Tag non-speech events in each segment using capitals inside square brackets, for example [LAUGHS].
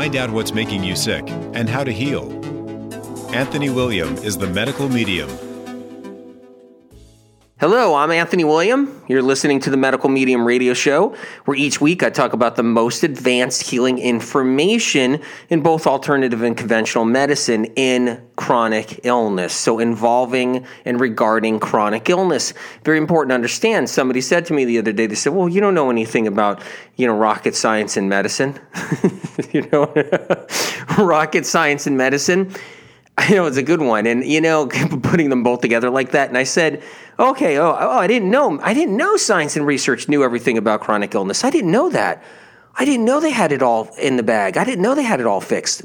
find out what's making you sick and how to heal. Anthony William is the medical medium. Hello, I'm Anthony William. You're listening to the Medical Medium Radio Show, where each week I talk about the most advanced healing information in both alternative and conventional medicine in chronic illness. So, involving and regarding chronic illness. Very important to understand. Somebody said to me the other day, they said, Well, you don't know anything about, you know, rocket science and medicine. [LAUGHS] you know, [LAUGHS] rocket science and medicine. I know it's a good one. And, you know, [LAUGHS] putting them both together like that. And I said, okay, oh, oh, I didn't know. I didn't know science and research knew everything about chronic illness. I didn't know that. I didn't know they had it all in the bag. I didn't know they had it all fixed.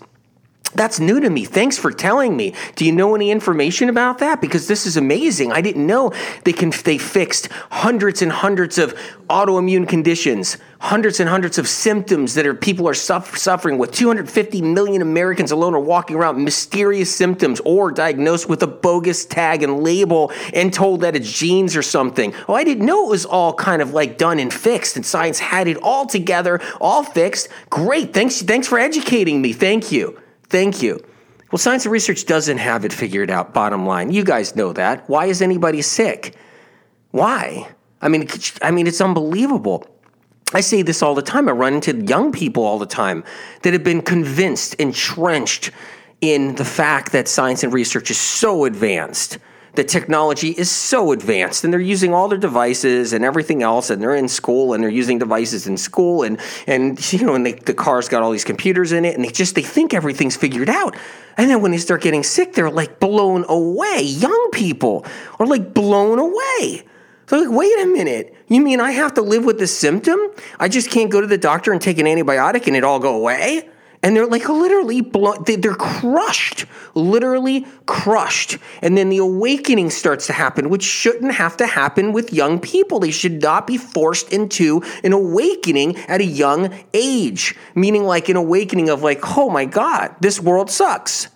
That's new to me. Thanks for telling me. Do you know any information about that? Because this is amazing. I didn't know they can they fixed hundreds and hundreds of autoimmune conditions, hundreds and hundreds of symptoms that are people are suffer, suffering with. 250 million Americans alone are walking around mysterious symptoms or diagnosed with a bogus tag and label and told that it's genes or something. Oh, I didn't know it was all kind of like done and fixed and science had it all together, all fixed. Great. Thanks thanks for educating me. Thank you. Thank you. Well, science and research doesn't have it figured out, bottom line. You guys know that. Why is anybody sick? Why? I mean, I mean, it's unbelievable. I say this all the time. I run into young people all the time that have been convinced, entrenched in the fact that science and research is so advanced the technology is so advanced and they're using all their devices and everything else and they're in school and they're using devices in school and and you know and they, the car's got all these computers in it and they just they think everything's figured out and then when they start getting sick they're like blown away young people are like blown away they're like, wait a minute. You mean I have to live with this symptom? I just can't go to the doctor and take an antibiotic and it all go away? And they're like literally they're crushed literally crushed and then the awakening starts to happen which shouldn't have to happen with young people they should not be forced into an awakening at a young age meaning like an awakening of like oh my god this world sucks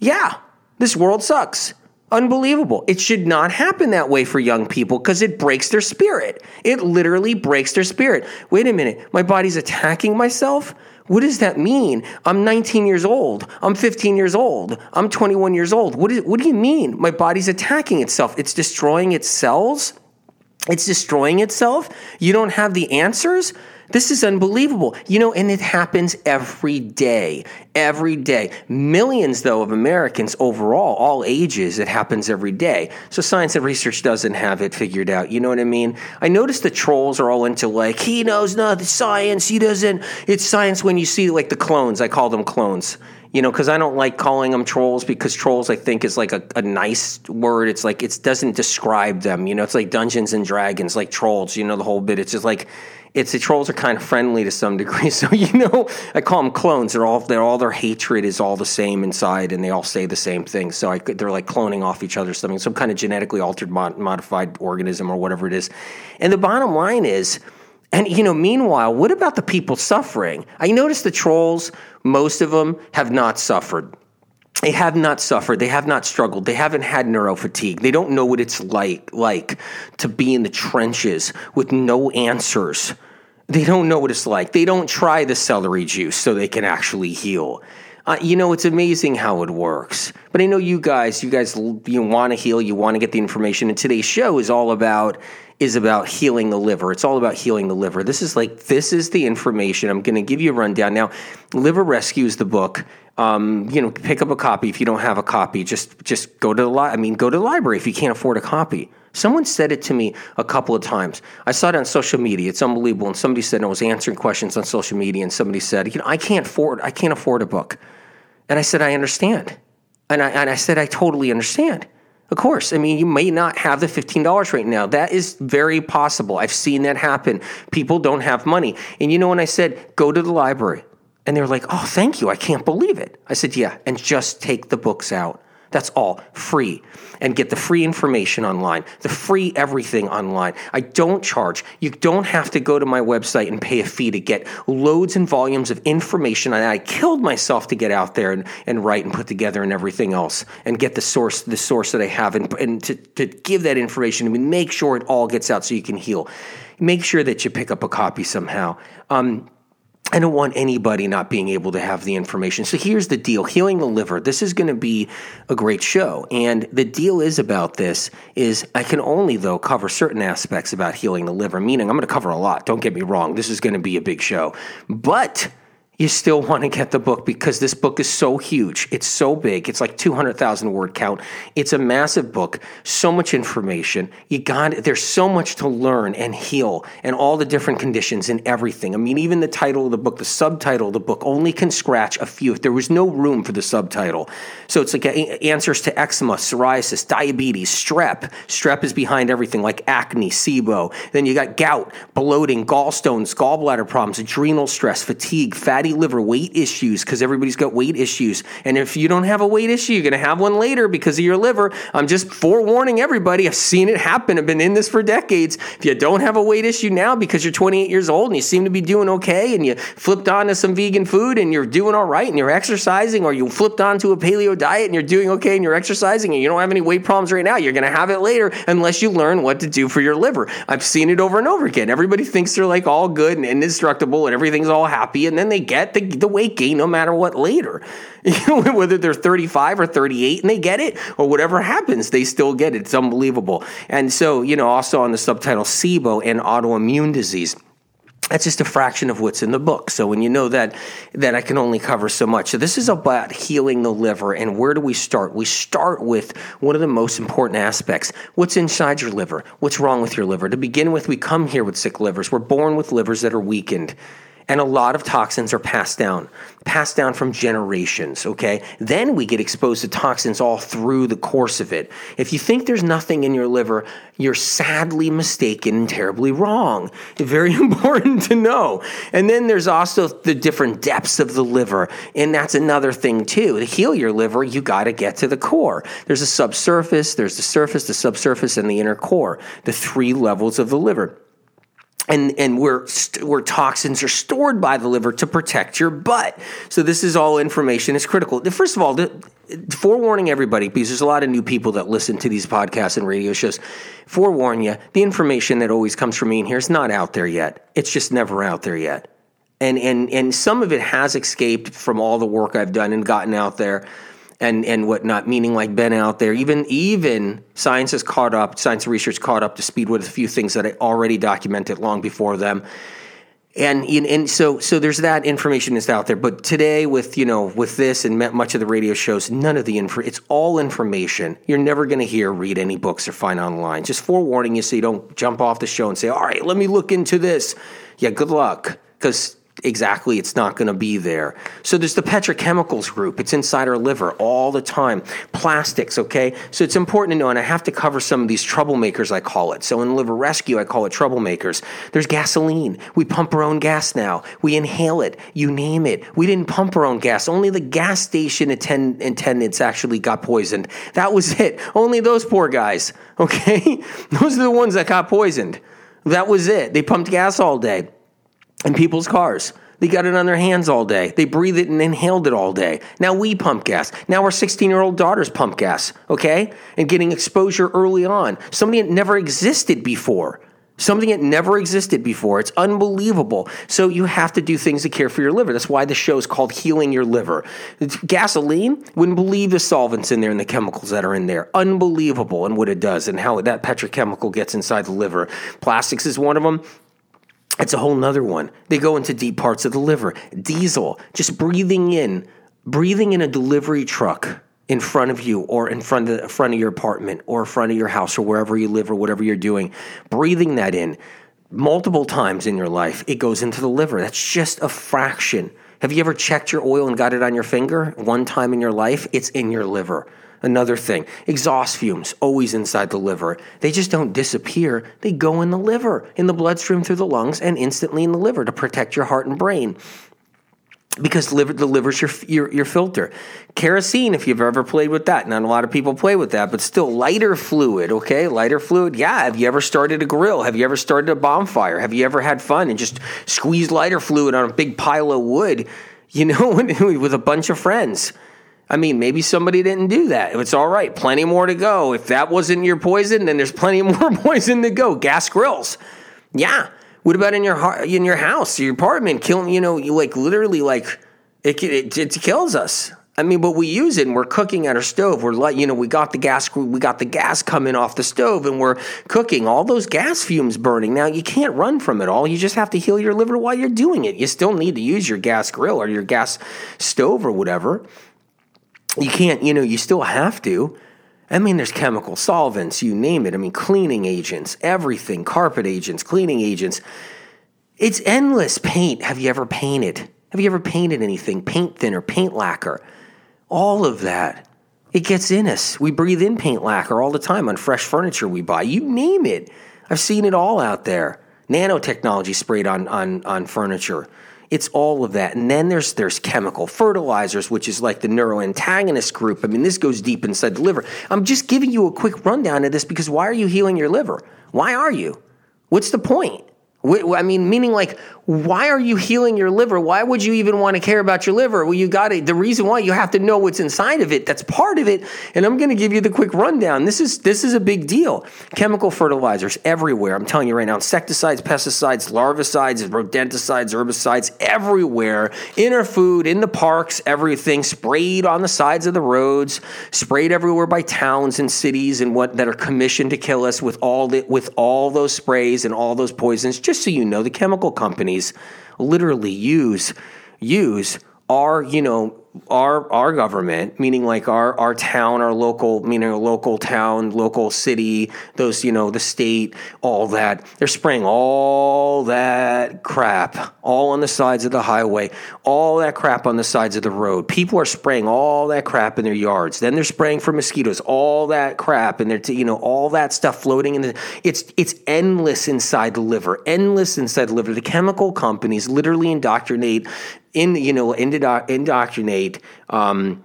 yeah this world sucks Unbelievable. It should not happen that way for young people because it breaks their spirit. It literally breaks their spirit. Wait a minute, my body's attacking myself? What does that mean? I'm 19 years old. I'm 15 years old. I'm 21 years old. What, is, what do you mean? My body's attacking itself. It's destroying its cells. It's destroying itself. You don't have the answers. This is unbelievable. You know, and it happens every day. Every day. Millions, though, of Americans overall, all ages, it happens every day. So science and research doesn't have it figured out. You know what I mean? I notice the trolls are all into like, he knows not science. He doesn't. It's science when you see like the clones. I call them clones you know, because I don't like calling them trolls because trolls I think is like a, a nice word. It's like it doesn't describe them. You know, it's like Dungeons and Dragons, like trolls. You know, the whole bit. It's just like it's the trolls are kind of friendly to some degree. [LAUGHS] So you know, I call them clones. They're all they're all their hatred is all the same inside, and they all say the same thing. So I, they're like cloning off each other, something, some kind of genetically altered, mod, modified organism or whatever it is. And the bottom line is. And you know, meanwhile, what about the people suffering? I noticed the trolls, most of them have not suffered. They have not suffered. They have not struggled. They haven't had neuro fatigue. They don't know what it's like like to be in the trenches with no answers. They don't know what it's like. They don't try the celery juice so they can actually heal. Uh, you know it's amazing how it works. But i know you guys you guys you want to heal you want to get the information. And today's show is all about is about healing the liver. It's all about healing the liver. This is like this is the information. I'm going to give you a rundown now. Liver Rescue is the book. Um, you know, pick up a copy if you don't have a copy. Just just go to the li- I mean, go to the library if you can't afford a copy. Someone said it to me a couple of times. I saw it on social media. It's unbelievable. And somebody said I was answering questions on social media, and somebody said, you know, I can't afford I can't afford a book. And I said, I understand. And I and I said, I totally understand. Of course. I mean, you may not have the $15 right now. That is very possible. I've seen that happen. People don't have money. And you know, when I said, go to the library, and they were like, oh, thank you. I can't believe it. I said, yeah, and just take the books out. That's all free. And get the free information online, the free everything online. I don't charge. You don't have to go to my website and pay a fee to get loads and volumes of information. I killed myself to get out there and, and write and put together and everything else and get the source, the source that I have and, and to, to give that information and make sure it all gets out so you can heal. Make sure that you pick up a copy somehow. Um, I don't want anybody not being able to have the information. So here's the deal healing the liver. This is going to be a great show. And the deal is about this is I can only though cover certain aspects about healing the liver, meaning I'm going to cover a lot. Don't get me wrong. This is going to be a big show. But you still want to get the book because this book is so huge. It's so big. It's like 200,000 word count. It's a massive book, so much information. You got there's so much to learn and heal and all the different conditions and everything. I mean, even the title of the book, the subtitle of the book only can scratch a few. There was no room for the subtitle. So it's like answers to eczema, psoriasis, diabetes, strep. Strep is behind everything like acne, SIBO. Then you got gout, bloating, gallstones, gallbladder problems, adrenal stress, fatigue, fatty fatty liver, weight issues, because everybody's got weight issues. And if you don't have a weight issue, you're going to have one later because of your liver. I'm just forewarning everybody. I've seen it happen. I've been in this for decades. If you don't have a weight issue now because you're 28 years old and you seem to be doing okay and you flipped onto some vegan food and you're doing all right and you're exercising or you flipped onto a paleo diet and you're doing okay and you're exercising and you don't have any weight problems right now, you're going to have it later unless you learn what to do for your liver. I've seen it over and over again. Everybody thinks they're like all good and indestructible and everything's all happy and then they get get the, the weight gain no matter what later. [LAUGHS] Whether they're 35 or 38 and they get it, or whatever happens, they still get it. It's unbelievable. And so, you know, also on the subtitle SIBO and autoimmune disease that's just a fraction of what's in the book. So when you know that that I can only cover so much. So this is about healing the liver and where do we start? We start with one of the most important aspects. What's inside your liver? What's wrong with your liver? To begin with, we come here with sick livers. We're born with livers that are weakened and a lot of toxins are passed down, passed down from generations, okay? Then we get exposed to toxins all through the course of it. If you think there's nothing in your liver, you're sadly mistaken and terribly wrong. [LAUGHS] Very [LAUGHS] important to know. And then there's also the different depths of the liver, and that's another thing too. To heal your liver, you got to get to the core. There's a subsurface, there's the surface, the subsurface, and the inner core, the three levels of the liver and and where where toxins are stored by the liver to protect your butt. So this is all information is critical. First of all, the, forewarning everybody because there's a lot of new people that listen to these podcasts and radio shows. Forewarn you, the information that always comes from me in here is not out there yet. It's just never out there yet. And and and some of it has escaped from all the work I've done and gotten out there and and whatnot, meaning like been out there. Even even science has caught up, science research caught up to speed with a few things that I already documented long before them. And and so so there's that information is out there. But today with you know with this and much of the radio shows, none of the info. It's all information. You're never going to hear, read any books or find online. Just forewarning you so you don't jump off the show and say, "All right, let me look into this." Yeah, good luck because exactly it's not going to be there. So there's the petrochemicals group. It's inside our liver all the time. Plastics, okay? So it's important to know, and I have to cover some of these troublemakers, I call it. So in liver rescue, I call it troublemakers. There's gasoline. We pump our own gas now. We inhale it. You name it. We didn't pump our own gas. Only the gas station attend- attendants actually got poisoned. That was it. Only those poor guys, okay? [LAUGHS] those are the ones that got poisoned. That was it. They pumped gas all day in people's cars. They got it on their hands all day. They breathed it and inhaled it all day. Now we pump gas. Now our 16 year old daughters pump gas, okay? And getting exposure early on. Something that never existed before. Something that never existed before. It's unbelievable. So you have to do things to care for your liver. That's why the show is called Healing Your Liver. It's gasoline, wouldn't believe the solvents in there and the chemicals that are in there. Unbelievable and what it does and how that petrochemical gets inside the liver. Plastics is one of them. It's a whole nother one. They go into deep parts of the liver. Diesel, just breathing in, breathing in a delivery truck in front of you or in front of, front of your apartment or in front of your house or wherever you live or whatever you're doing, breathing that in multiple times in your life, it goes into the liver. That's just a fraction. Have you ever checked your oil and got it on your finger one time in your life? It's in your liver. Another thing, exhaust fumes, always inside the liver. They just don't disappear. They go in the liver, in the bloodstream through the lungs, and instantly in the liver to protect your heart and brain. Because liver, the liver's your, your, your filter. Kerosene, if you've ever played with that. Not a lot of people play with that, but still lighter fluid, okay? Lighter fluid. Yeah. Have you ever started a grill? Have you ever started a bonfire? Have you ever had fun and just squeezed lighter fluid on a big pile of wood, you know, [LAUGHS] with a bunch of friends? I mean, maybe somebody didn't do that. It's all right. Plenty more to go. If that wasn't your poison, then there's plenty [LAUGHS] more poison to go. Gas grills. Yeah. What about in your in your house, your apartment, killing? You know, you like literally like it, it it kills us. I mean, but we use it and we're cooking at our stove. We're like, you know, we got the gas, we got the gas coming off the stove and we're cooking. All those gas fumes burning. Now you can't run from it all. You just have to heal your liver while you're doing it. You still need to use your gas grill or your gas stove or whatever. You can't, you know, you still have to. I mean, there's chemical solvents, you name it. I mean, cleaning agents, everything, carpet agents, cleaning agents. It's endless paint. Have you ever painted? Have you ever painted anything? Paint thinner, paint lacquer all of that. It gets in us. We breathe in paint lacquer all the time on fresh furniture we buy. You name it. I've seen it all out there. Nanotechnology sprayed on, on, on furniture. It's all of that. And then there's there's chemical fertilizers, which is like the neuroantagonist group. I mean, this goes deep inside the liver. I'm just giving you a quick rundown of this because why are you healing your liver? Why are you? What's the point? I mean, meaning like, why are you healing your liver? Why would you even want to care about your liver? Well, you got it. The reason why you have to know what's inside of it. That's part of it. And I'm going to give you the quick rundown. This is this is a big deal. Chemical fertilizers everywhere. I'm telling you right now. Insecticides, pesticides, larvicides, rodenticides, herbicides everywhere. In our food, in the parks, everything sprayed on the sides of the roads, sprayed everywhere by towns and cities and what that are commissioned to kill us with all the, with all those sprays and all those poisons just so you know, the chemical companies literally use use our, you know, our our government, meaning like our our town, our local, meaning local town, local city, those you know the state, all that. They're spraying all that crap all on the sides of the highway, all that crap on the sides of the road. People are spraying all that crap in their yards. Then they're spraying for mosquitoes, all that crap, and they're t- you know all that stuff floating in the. It's it's endless inside the liver, endless inside the liver. The chemical companies literally indoctrinate in you know indo- indoctrinate um,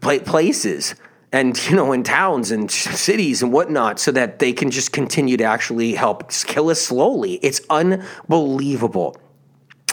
places and you know in towns and cities and whatnot so that they can just continue to actually help kill us slowly. It's unbelievable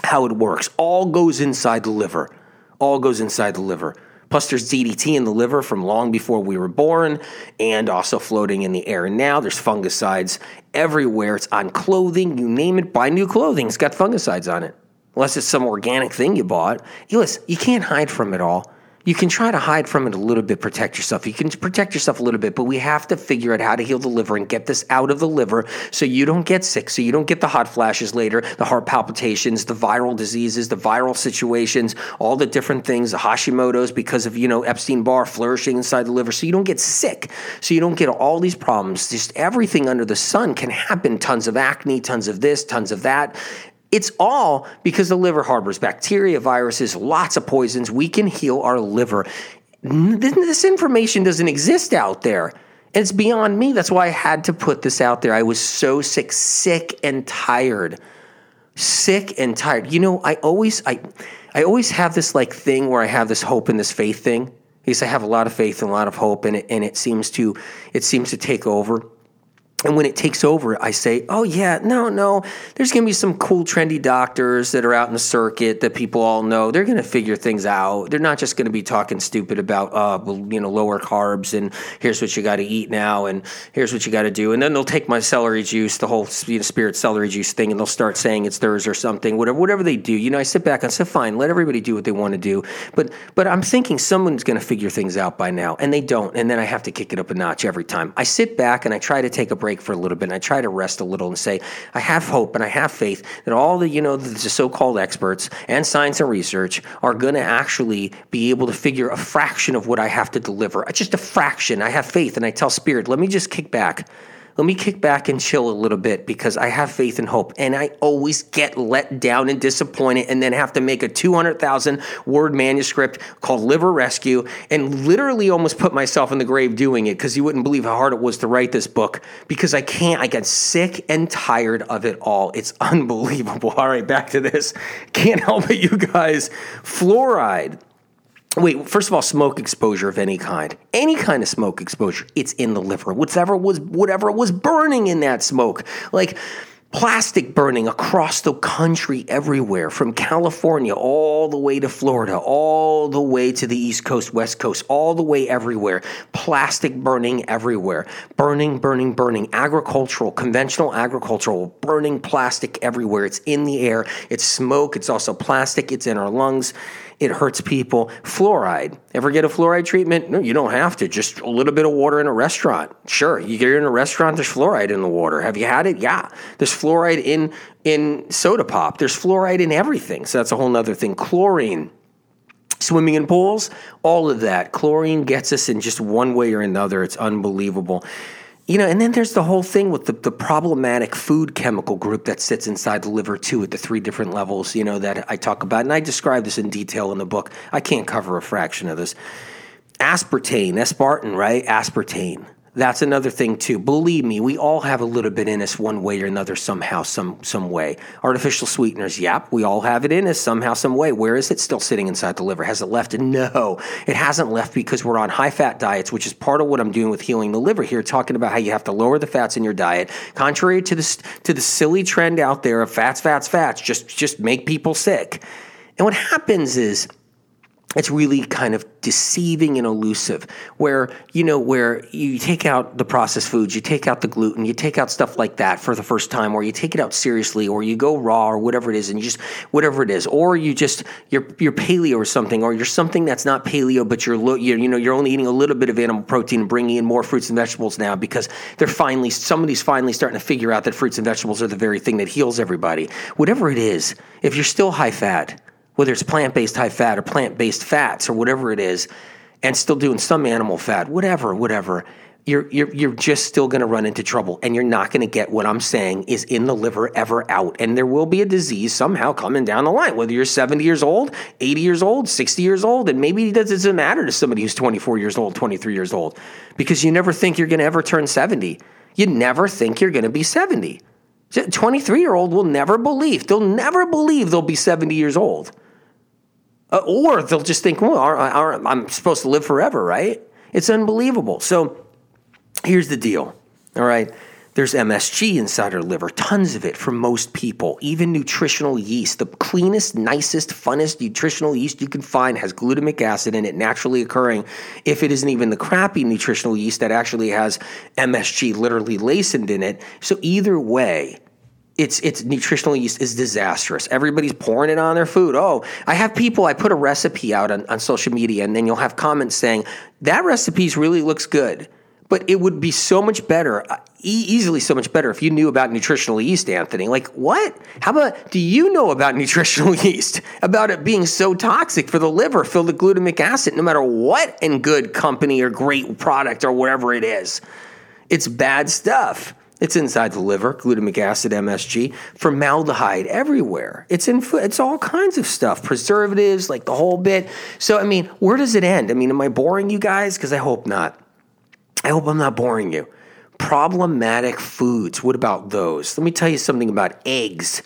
how it works. All goes inside the liver. All goes inside the liver. Plus there's ddt in the liver from long before we were born and also floating in the air. Now there's fungicides everywhere. It's on clothing. You name it buy new clothing. It's got fungicides on it unless it's some organic thing you bought. You listen, you can't hide from it all. You can try to hide from it a little bit, protect yourself. You can protect yourself a little bit, but we have to figure out how to heal the liver and get this out of the liver so you don't get sick, so you don't get the hot flashes later, the heart palpitations, the viral diseases, the viral situations, all the different things, the Hashimoto's because of, you know, Epstein Barr flourishing inside the liver, so you don't get sick, so you don't get all these problems. Just everything under the sun can happen tons of acne, tons of this, tons of that. It's all because the liver harbors bacteria, viruses, lots of poisons. We can heal our liver. This information doesn't exist out there. It's beyond me. That's why I had to put this out there. I was so sick, sick and tired. Sick and tired. You know, I always I I always have this like thing where I have this hope and this faith thing. Because I have a lot of faith and a lot of hope and it and it seems to it seems to take over. And when it takes over, I say, oh, yeah, no, no, there's going to be some cool, trendy doctors that are out in the circuit that people all know. They're going to figure things out. They're not just going to be talking stupid about, uh, you know, lower carbs and here's what you got to eat now and here's what you got to do. And then they'll take my celery juice, the whole you know, spirit celery juice thing, and they'll start saying it's theirs or something, whatever, whatever they do. You know, I sit back and say, fine, let everybody do what they want to do. But, but I'm thinking someone's going to figure things out by now, and they don't. And then I have to kick it up a notch every time. I sit back and I try to take a break break for a little bit and I try to rest a little and say, I have hope and I have faith that all the, you know, the so called experts and science and research are going to actually be able to figure a fraction of what I have to deliver. Just a fraction. I have faith and I tell Spirit, let me just kick back let me kick back and chill a little bit because I have faith and hope. And I always get let down and disappointed and then have to make a 200,000 word manuscript called Liver Rescue and literally almost put myself in the grave doing it because you wouldn't believe how hard it was to write this book because I can't. I get sick and tired of it all. It's [LAUGHS] unbelievable. All right, back to this. Can't help it, you guys. Fluoride Wait, first of all, smoke exposure of any kind, any kind of smoke exposure, it's in the liver. Whatever was whatever was burning in that smoke, like plastic burning across the country everywhere from California all the way to Florida, all the way to the East Coast, West Coast, all the way everywhere. Plastic burning everywhere. Burning, burning, burning. Agricultural, conventional agricultural, burning plastic everywhere. It's in the air. It's smoke. It's also plastic. It's in our lungs. It hurts people. Fluoride. Ever get a fluoride treatment? No, you don't have to. Just a little bit of water in a restaurant. Sure, you get in a restaurant, there's fluoride in the water. Have you had it? Yeah. There's fluoride in in soda pop. There's fluoride in everything. So that's a whole nother thing. Chlorine swimming in pools, all of that. Chlorine gets us in just one way or another. It's unbelievable. You know, and then there's the whole thing with the, the problematic food chemical group that sits inside the liver too at the three different levels, you know, that I talk about. And I describe this in detail in the book. I can't cover a fraction of this. Aspartame, aspartame, right? Aspartame. That's another thing too. Believe me, we all have a little bit in us one way or another somehow, some some way. Artificial sweeteners, yep, we all have it in us somehow, some way. Where is it still sitting inside the liver? Has it left? No, it hasn't left because we're on high fat diets, which is part of what I'm doing with healing the liver here, talking about how you have to lower the fats in your diet. Contrary to this to the silly trend out there of fats, fats, fats, just just make people sick. And what happens is it's really kind of deceiving and elusive where you know where you take out the processed foods you take out the gluten you take out stuff like that for the first time or you take it out seriously or you go raw or whatever it is and you just whatever it is or you just you're you're paleo or something or you're something that's not paleo but you're, you're you know you're only eating a little bit of animal protein and bringing in more fruits and vegetables now because they're finally somebody's finally starting to figure out that fruits and vegetables are the very thing that heals everybody. Whatever it is if you're still high fat whether it's plant based high fat or plant based fats or whatever it is, and still doing some animal fat, whatever, whatever, you're, you're, you're just still going to run into trouble and you're not going to get what I'm saying is in the liver ever out. And there will be a disease somehow coming down the line, whether you're 70 years old, 80 years old, 60 years old. And maybe it doesn't matter to somebody who's 24 years old, 23 years old, because you never think you're going to ever turn 70. You never think you're going to be 70. 23 year old will never believe, they'll never believe they'll be 70 years old. Uh, or they'll just think, well, I'm supposed to live forever, right? It's unbelievable. So here's the deal, all right? There's MSG inside our liver, tons of it for most people. Even nutritional yeast, the cleanest, nicest, funnest nutritional yeast you can find has glutamic acid in it naturally occurring. If it isn't even the crappy nutritional yeast that actually has MSG literally laced in it. So either way, it's it's nutritional yeast is disastrous. Everybody's pouring it on their food. Oh, I have people. I put a recipe out on, on social media, and then you'll have comments saying that recipe really looks good, but it would be so much better, uh, easily so much better if you knew about nutritional yeast, Anthony. Like what? How about do you know about [LAUGHS] nutritional yeast? About it being so toxic for the liver, filled with glutamic acid, no matter what in good company or great product or whatever it is, it's bad stuff. It's inside the liver, glutamic acid, MSG, formaldehyde everywhere. It's in food. it's all kinds of stuff, preservatives, like the whole bit. So I mean, where does it end? I mean, am I boring you guys? Because I hope not. I hope I'm not boring you. Problematic foods. What about those? Let me tell you something about eggs.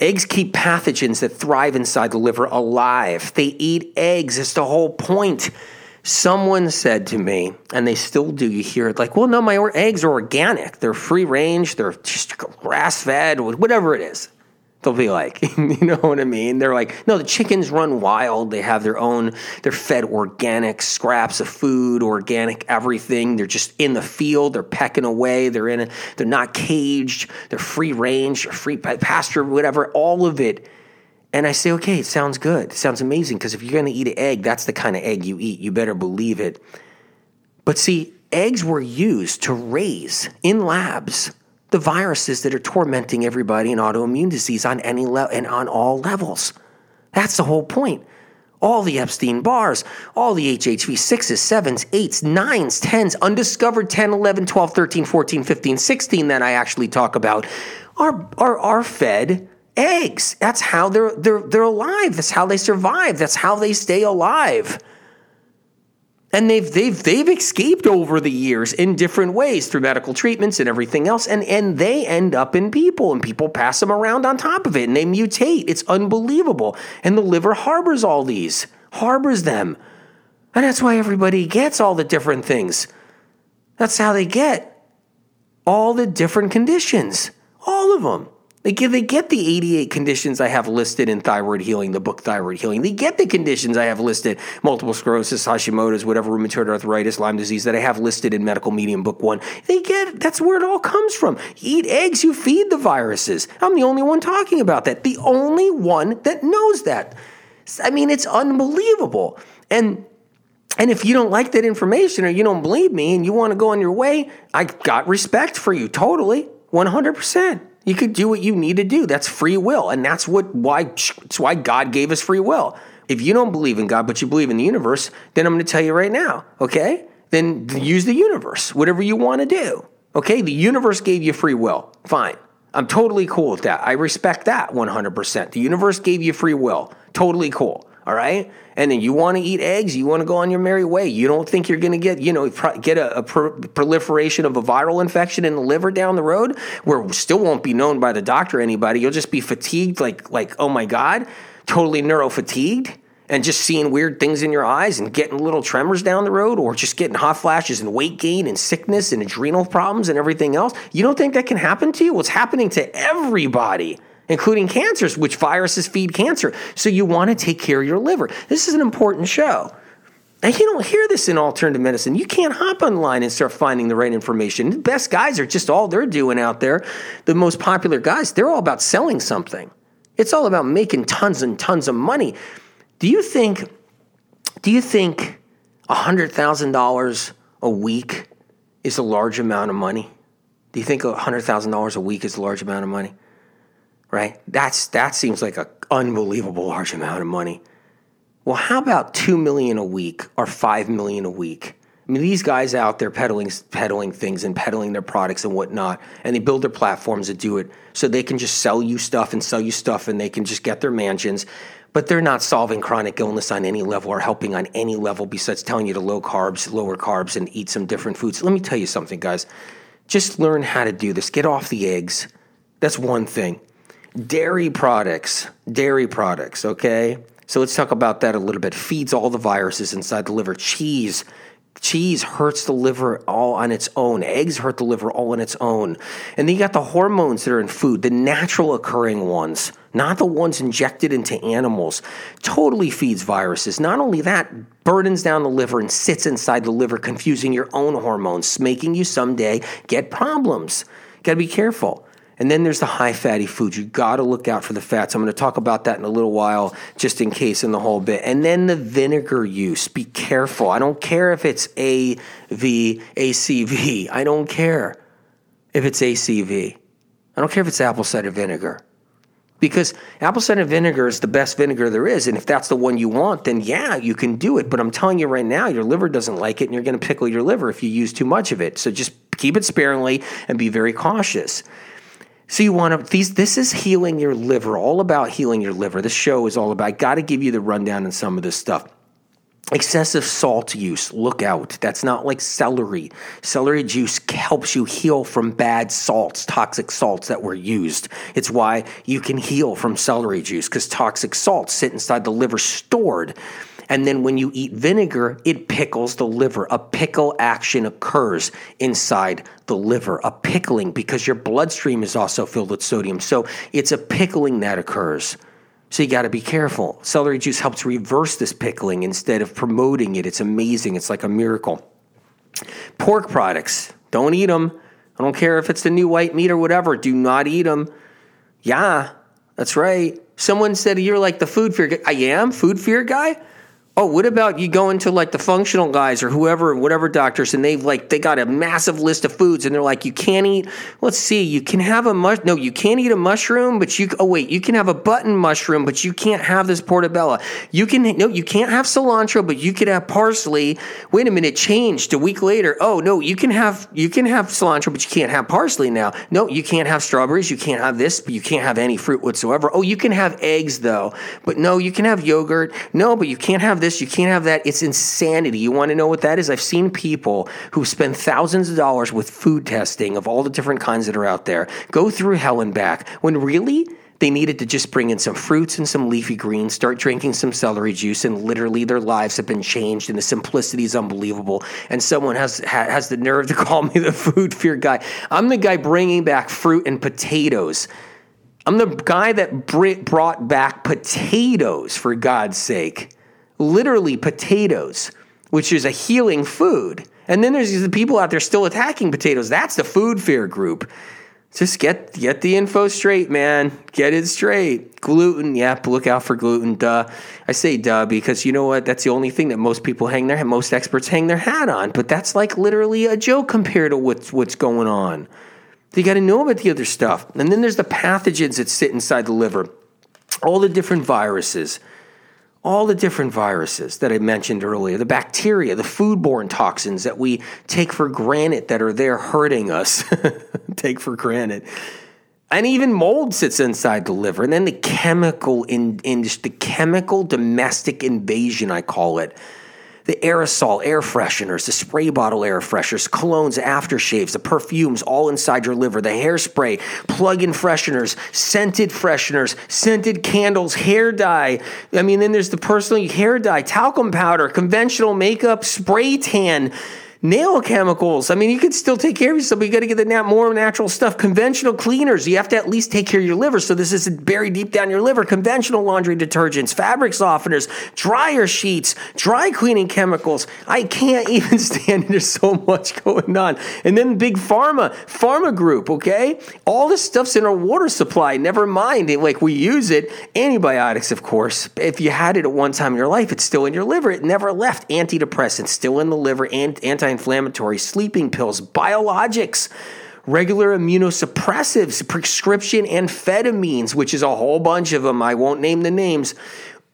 Eggs keep pathogens that thrive inside the liver alive. They eat eggs. It's the whole point. Someone said to me, and they still do, you hear it like, well, no, my eggs are organic. They're free range. They're just grass fed, whatever it is. They'll be like, [LAUGHS] you know what I mean? They're like, no, the chickens run wild. They have their own, they're fed organic scraps of food, organic everything. They're just in the field. They're pecking away. They're in it. They're not caged. They're free range, free pasture, whatever. All of it and I say, okay, it sounds good. It sounds amazing because if you're going to eat an egg, that's the kind of egg you eat. You better believe it. But see, eggs were used to raise in labs the viruses that are tormenting everybody in autoimmune disease on any level and on all levels. That's the whole point. All the Epstein Barrs, all the HHV 6s, 7s, 8s, 9s, 10s, undiscovered 10, 11, 12, 13, 14, 15, 16 that I actually talk about are, are, are fed eggs. That's how they're they're they're alive. That's how they survive. That's how they stay alive. And they've they've they've escaped over the years in different ways through medical treatments and everything else. And and they end up in people and people pass them around on top of it and they mutate. It's unbelievable. And the liver harbors all these, harbors them. And that's why everybody gets all the different things. That's how they get all the different conditions all of them. They get, they get the 88 conditions I have listed in Thyroid Healing, the book Thyroid Healing. They get the conditions I have listed multiple sclerosis, Hashimoto's, whatever, rheumatoid arthritis, Lyme disease that I have listed in Medical Medium Book One. They get that's where it all comes from. eat eggs, you feed the viruses. I'm the only one talking about that. The only one that knows that. I mean, it's unbelievable. And and if you don't like that information or you don't believe me and you want to go on your way, I got respect for you totally, 100%. You could do what you need to do. That's free will, and that's what why that's why God gave us free will. If you don't believe in God but you believe in the universe, then I'm going to tell you right now, okay? Then use the universe, whatever you want to do. Okay? The universe gave you free will. Fine. I'm totally cool with that. I respect that 100%. The universe gave you free will. Totally cool. All right. And then you want to eat eggs, you want to go on your merry way. You don't think you're going to get, you know, get a, a proliferation of a viral infection in the liver down the road where still won't be known by the doctor or anybody. You'll just be fatigued, like, like, oh my God, totally neuro fatigued and just seeing weird things in your eyes and getting little tremors down the road or just getting hot flashes and weight gain and sickness and adrenal problems and everything else. You don't think that can happen to you? It's happening to everybody including cancers, which viruses feed cancer. So you want to take care of your liver. This is an important show. And you don't hear this in alternative medicine. You can't hop online and start finding the right information. The best guys are just all they're doing out there. The most popular guys, they're all about selling something. It's all about making tons and tons of money. Do you think do you think $100,000 a week is a large amount of money? Do you think $100,000 a week is a large amount of money? Right? That's that seems like an unbelievable large amount of money. Well, how about two million a week or five million a week? I mean, these guys out there peddling peddling things and peddling their products and whatnot, and they build their platforms to do it so they can just sell you stuff and sell you stuff, and they can just get their mansions. But they're not solving chronic illness on any level or helping on any level besides telling you to low carbs, lower carbs, and eat some different foods. Let me tell you something, guys. Just learn how to do this. Get off the eggs. That's one thing. Dairy products, dairy products, okay? So let's talk about that a little bit. Feeds all the viruses inside the liver. Cheese, cheese hurts the liver all on its own. Eggs hurt the liver all on its own. And then you got the hormones that are in food, the natural occurring ones, not the ones injected into animals. Totally feeds viruses. Not only that, burdens down the liver and sits inside the liver, confusing your own hormones, making you someday get problems. Got to be careful. And then there's the high fatty foods. You got to look out for the fats. I'm going to talk about that in a little while, just in case in the whole bit. And then the vinegar use. Be careful. I don't care if it's AV, ACV. I don't care if it's ACV. I don't care if it's apple cider vinegar. Because apple cider vinegar is the best vinegar there is. And if that's the one you want, then yeah, you can do it. But I'm telling you right now, your liver doesn't like it and you're going to pickle your liver if you use too much of it. So just keep it sparingly and be very cautious. So you want to these this is healing your liver, all about healing your liver. This show is all about got to give you the rundown on some of this stuff. Excessive salt use, look out. That's not like celery. Celery juice helps you heal from bad salts, toxic salts that were used. It's why you can heal from celery juice because toxic salts sit inside the liver stored. And then when you eat vinegar, it pickles the liver. A pickle action occurs inside the liver, a pickling, because your bloodstream is also filled with sodium. So it's a pickling that occurs. So you got to be careful. Celery juice helps reverse this pickling instead of promoting it. It's amazing. It's like a miracle. Pork products, don't eat them. I don't care if it's the new white meat or whatever. Do not eat them. Yeah, that's right. Someone said you're like the food fear guy. I am food fear guy. Oh, what about you go into like the functional guys or whoever, whatever doctors, and they've like they got a massive list of foods, and they're like, you can't eat. Let's see, you can have a mush. No, you can't eat a mushroom, but you. Oh wait, you can have a button mushroom, but you can't have this portobello. You can no, you can't have cilantro, but you could have parsley. Wait a minute, changed a week later. Oh no, you can have you can have cilantro, but you can't have parsley now. No, you can't have strawberries. You can't have this, but you can't have any fruit whatsoever. Oh, you can have eggs though, but no, you can have yogurt. No, but you can't have this this, you can't have that. It's insanity. You want to know what that is? I've seen people who spend thousands of dollars with food testing of all the different kinds that are out there go through hell and back when really They needed to just bring in some fruits and some leafy greens, start drinking some celery juice, and literally their lives have been changed. And the simplicity is unbelievable. And someone has has the nerve to [LAUGHS] call me the food fear guy. I'm the guy bringing back fruit and potatoes. I'm the guy that brought back potatoes for God's sake, literally potatoes, which is a healing food. And then there's the people out there still attacking potatoes. That's the food fear group just get get the info straight, man. Get it straight. Gluten, yep. Look out for gluten. Duh. I say duh because you know what? That's the only thing that most people hang their most experts hang their hat on. But that's like literally a joke compared to what's what's going on. You got to know about the other stuff. And then there's the pathogens that sit inside the liver. All the different viruses all the different viruses that I mentioned earlier, the bacteria, the foodborne toxins that we take for granted that are there hurting us, [LAUGHS] take for granted. And even mold sits inside the liver. And then the chemical in, in the chemical domestic invasion, I call it, the aerosol air fresheners, the spray bottle air fresheners, colognes, aftershaves, the perfumes all inside your liver, the hairspray, plug in fresheners, scented fresheners, scented candles, hair dye. I mean, then there's the personal hair dye, talcum powder, conventional makeup, spray tan nail chemicals. I mean, you can still take care of yourself, but you got to get the nat- more natural stuff. Conventional cleaners, you have to at least take care of your liver. So this isn't buried deep down your liver. Conventional laundry detergents, fabric softeners, dryer sheets, dry cleaning chemicals. I can't [LAUGHS] even stand it. There's so much going on. And then big pharma, pharma group, okay? All this stuff's in our water supply. Never mind, it, like we use it. Antibiotics, of course. If you had it at one time in your life, it's still in your liver. It never left. Antidepressants, still in the liver. And anti inflammatory, sleeping pills, biologics, regular immunosuppressives, prescription amphetamines, which is a whole bunch of them. I won't name the names.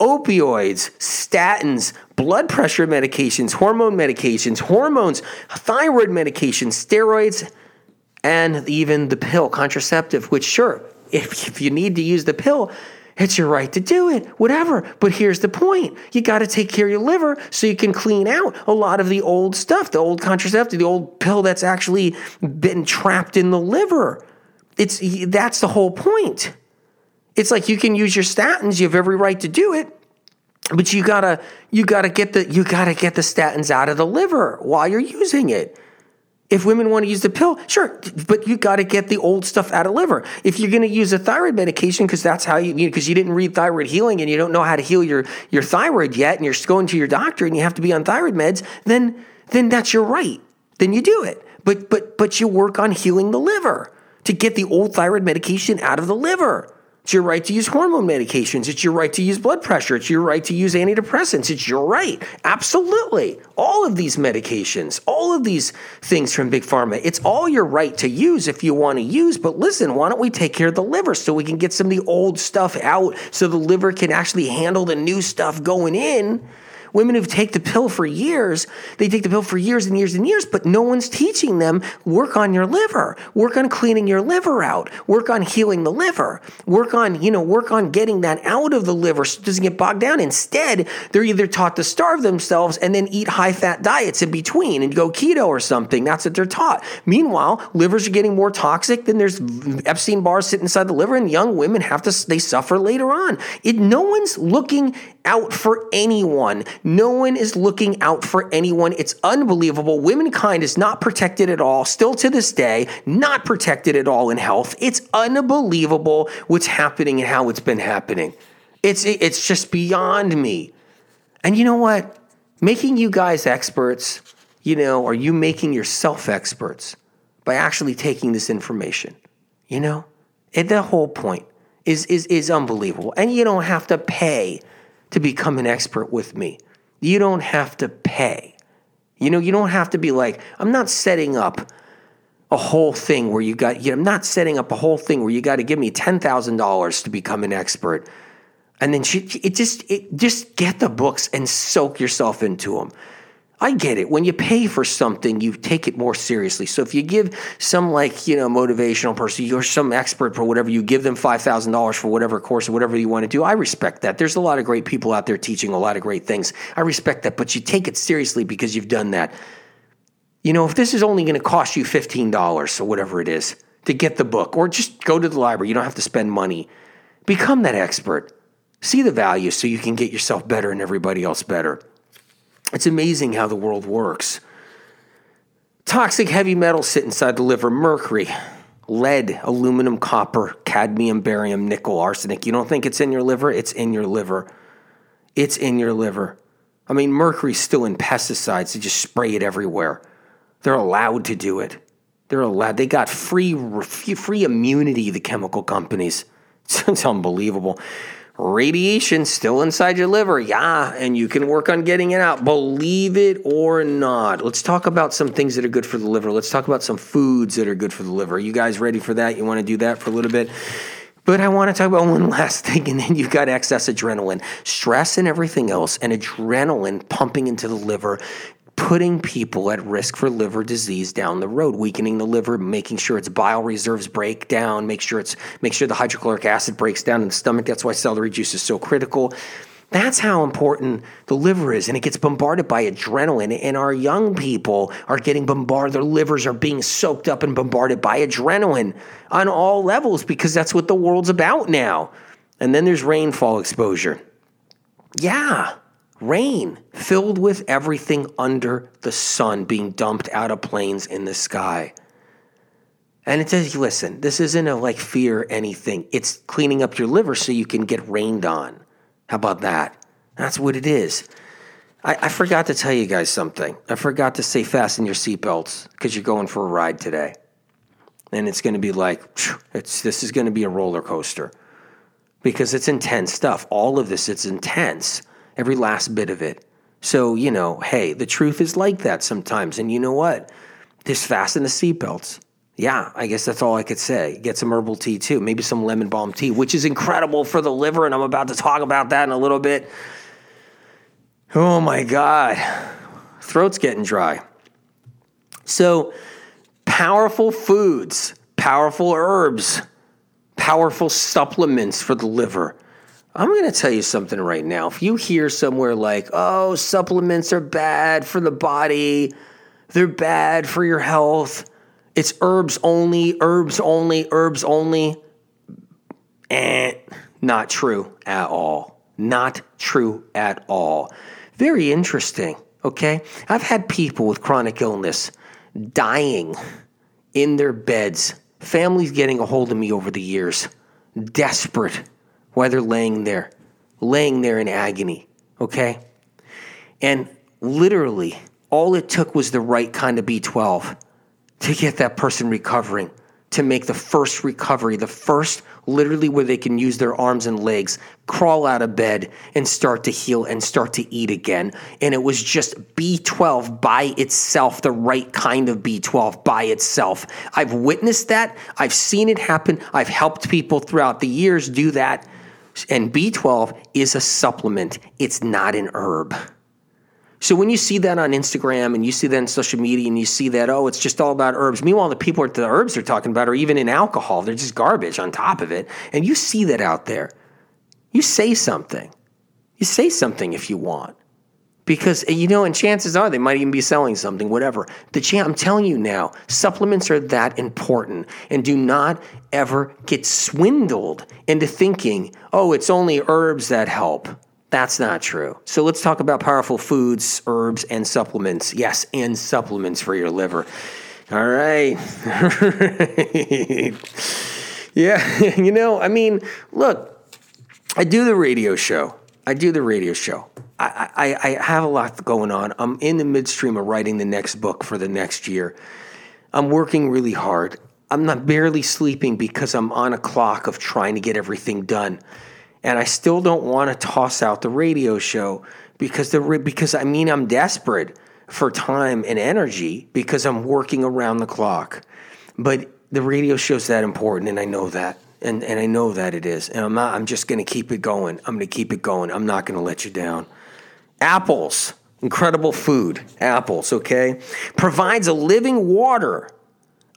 Opioids, statins, blood pressure medications, hormone medications, hormones, thyroid medications, steroids, and even the pill contraceptive, which, sure, if, if you need to use the pill, it's your right to do it, whatever. But here's the point you got to take care of your liver so you can clean out a lot of the old stuff, the old contraceptive, the old pill that's actually been trapped in the liver. It's, that's the whole point. It's like you can use your statins, you have every right to do it, but you gotta you gotta get the you gotta get the statins out of the liver while you're using it. If women want to use the pill, sure, but you got to get the old stuff out of liver. If you're going to use a thyroid medication because that's how you because you, you didn't read thyroid healing and you don't know how to heal your your thyroid yet, and you're going to your doctor and you have to be on thyroid meds, then then that's your right. Then you do it. But but but you work on healing the liver to get the old thyroid medication out of the liver. It's your right to use hormone medications. It's your right to use blood pressure. It's your right to use antidepressants. It's your right. Absolutely. All of these medications, all of these things from Big Pharma, it's all your right to use if you want to use. But listen, why don't we take care of the liver so we can get some of the old stuff out so the liver can actually handle the new stuff going in? Women who take the pill for years, they take the pill for years and years and years, but no one's teaching them work on your liver, work on cleaning your liver out, work on healing the liver, work on, you know, work on getting that out of the liver so it doesn't get bogged down. Instead, they're either taught to starve themselves and then eat high fat diets in between and go keto or something. That's what they're taught. Meanwhile, livers are getting more toxic. Then there's Epstein Barrs sitting inside the liver, and young women have to, they suffer later on. It, no one's looking out for anyone. No one is looking out for anyone. It's unbelievable. Womankind is not protected at all, still to this day, not protected at all in health. It's unbelievable what's happening and how it's been happening. It's, it's just beyond me. And you know what? Making you guys experts, you know, are you making yourself experts by actually taking this information? You know, and the whole point is, is, is unbelievable. And you don't have to pay to become an expert with me. You don't have to pay. You know, you don't have to be like, I'm not setting up a whole thing where you got, you know, I'm not setting up a whole thing where you got to give me $10,000 to become an expert. And then she, it just, it, just get the books and soak yourself into them. I get it. When you pay for something, you take it more seriously. So if you give some like, you know, motivational person or some expert for whatever, you give them $5,000 for whatever course or whatever you want to do, I respect that. There's a lot of great people out there teaching a lot of great things. I respect that, but you take it seriously because you've done that. You know, if this is only going to cost you $15 or whatever it is to get the book or just go to the library, you don't have to spend money Become that expert. See the value so you can get yourself better and everybody else better. It's amazing how the world works. Toxic heavy metals sit inside the liver mercury, lead, aluminum, copper, cadmium, barium, nickel, arsenic. You don't think it's in your liver? It's in your liver. It's in your liver. I mean, mercury's still in pesticides. They just spray it everywhere. They're allowed to do it. They're allowed. They got free free immunity. The chemical companies. [LAUGHS] It's, unbelievable. Radiation still inside your liver, yeah, and you can work on getting it out. Believe it or not. Let's talk about some things that are good for the liver. Let's talk about some foods that are good for the liver. Are You guys ready for that? You want to do that for a little bit? But I want to talk about one [LAUGHS] last thing, and then you've got excess adrenaline, stress, and everything else, and adrenaline pumping into the liver putting people at risk for liver disease down the road, weakening the liver, making sure its bile reserves break down, make sure it's make sure the hydrochloric acid breaks down in the stomach. That's why celery juice is so critical. That's how important the liver is, and it gets bombarded by adrenaline. And our young people are getting bombarded; their livers are being soaked up and bombarded by adrenaline on all levels because that's what the world's about now. And then there's rainfall exposure. Yeah, rain filled with everything under the sun being dumped out of planes in the sky. And it says, listen, this isn't a like fear anything. It's cleaning up your liver so you can get rained on. How about that? That's what it is. I, I forgot to tell you guys something. I forgot to say fasten your seatbelts because you're going for a ride today. And it's going to be like, it's, this is going to be a roller coaster because it's intense stuff. All of this, it's intense every last bit of it. So, you know, hey, the truth is like that sometimes. And you know what? Just fasten the seatbelts. Yeah, I guess that's all I could say. Get some herbal tea too, maybe some lemon balm tea, which is incredible for the liver. And I'm about to talk about that in a little bit. Oh my God, throat's getting dry. So, powerful foods, powerful herbs, powerful supplements for the liver I'm going to tell you something right now. If you hear somewhere like, oh, supplements are bad for the body, they're bad for your health, it's herbs only, herbs only, herbs only, eh, not true at all. Not true at all. Very interesting, okay? I've had people with chronic illness dying in their beds, families getting a hold of me over the years, desperate while they're laying there, laying there in agony, okay? And literally, all it took was the right kind of B12 to get that person recovering, to make the first recovery, the first literally where they can use their arms and legs, crawl out of bed and start to heal and start to eat again. And it was just B12 by itself, the right kind of B12 by itself. I've witnessed that. I've seen it happen. I've helped people throughout the years do that. And B12 is a supplement, it's not an herb. So when you see that on Instagram and you see that in social media and you see that, oh, it's just all about herbs. Meanwhile, the people at the herbs they're talking about are even in alcohol. They're just garbage on top of it. And you see that out there. You say something. You say something if you want because you know, and chances are they might even be selling something, whatever. The chan- I'm telling you now, supplements are that important, and do not ever get swindled into thinking, oh, it's only herbs that help. That's not true. So let's talk about powerful foods, herbs, and supplements. Yes, and supplements for your liver. All right. [LAUGHS] yeah, [LAUGHS] you know, I mean, look, I do the radio show. I do the radio show. I, I, I have a lot going on. I'm in the midstream of writing the next book for the next year. I'm working really hard. I'm not barely sleeping because I'm on a clock of trying to get everything done. And I still don't want to toss out the radio show because the because I mean I'm desperate for time and energy because I'm working around the clock. But the radio show's that important and I know that. And and I know that it is. And I'm not I'm just going to keep it going. I'm going to keep it going. I'm not going to let you down. Apples, incredible food. Apples, okay? Provides a living water,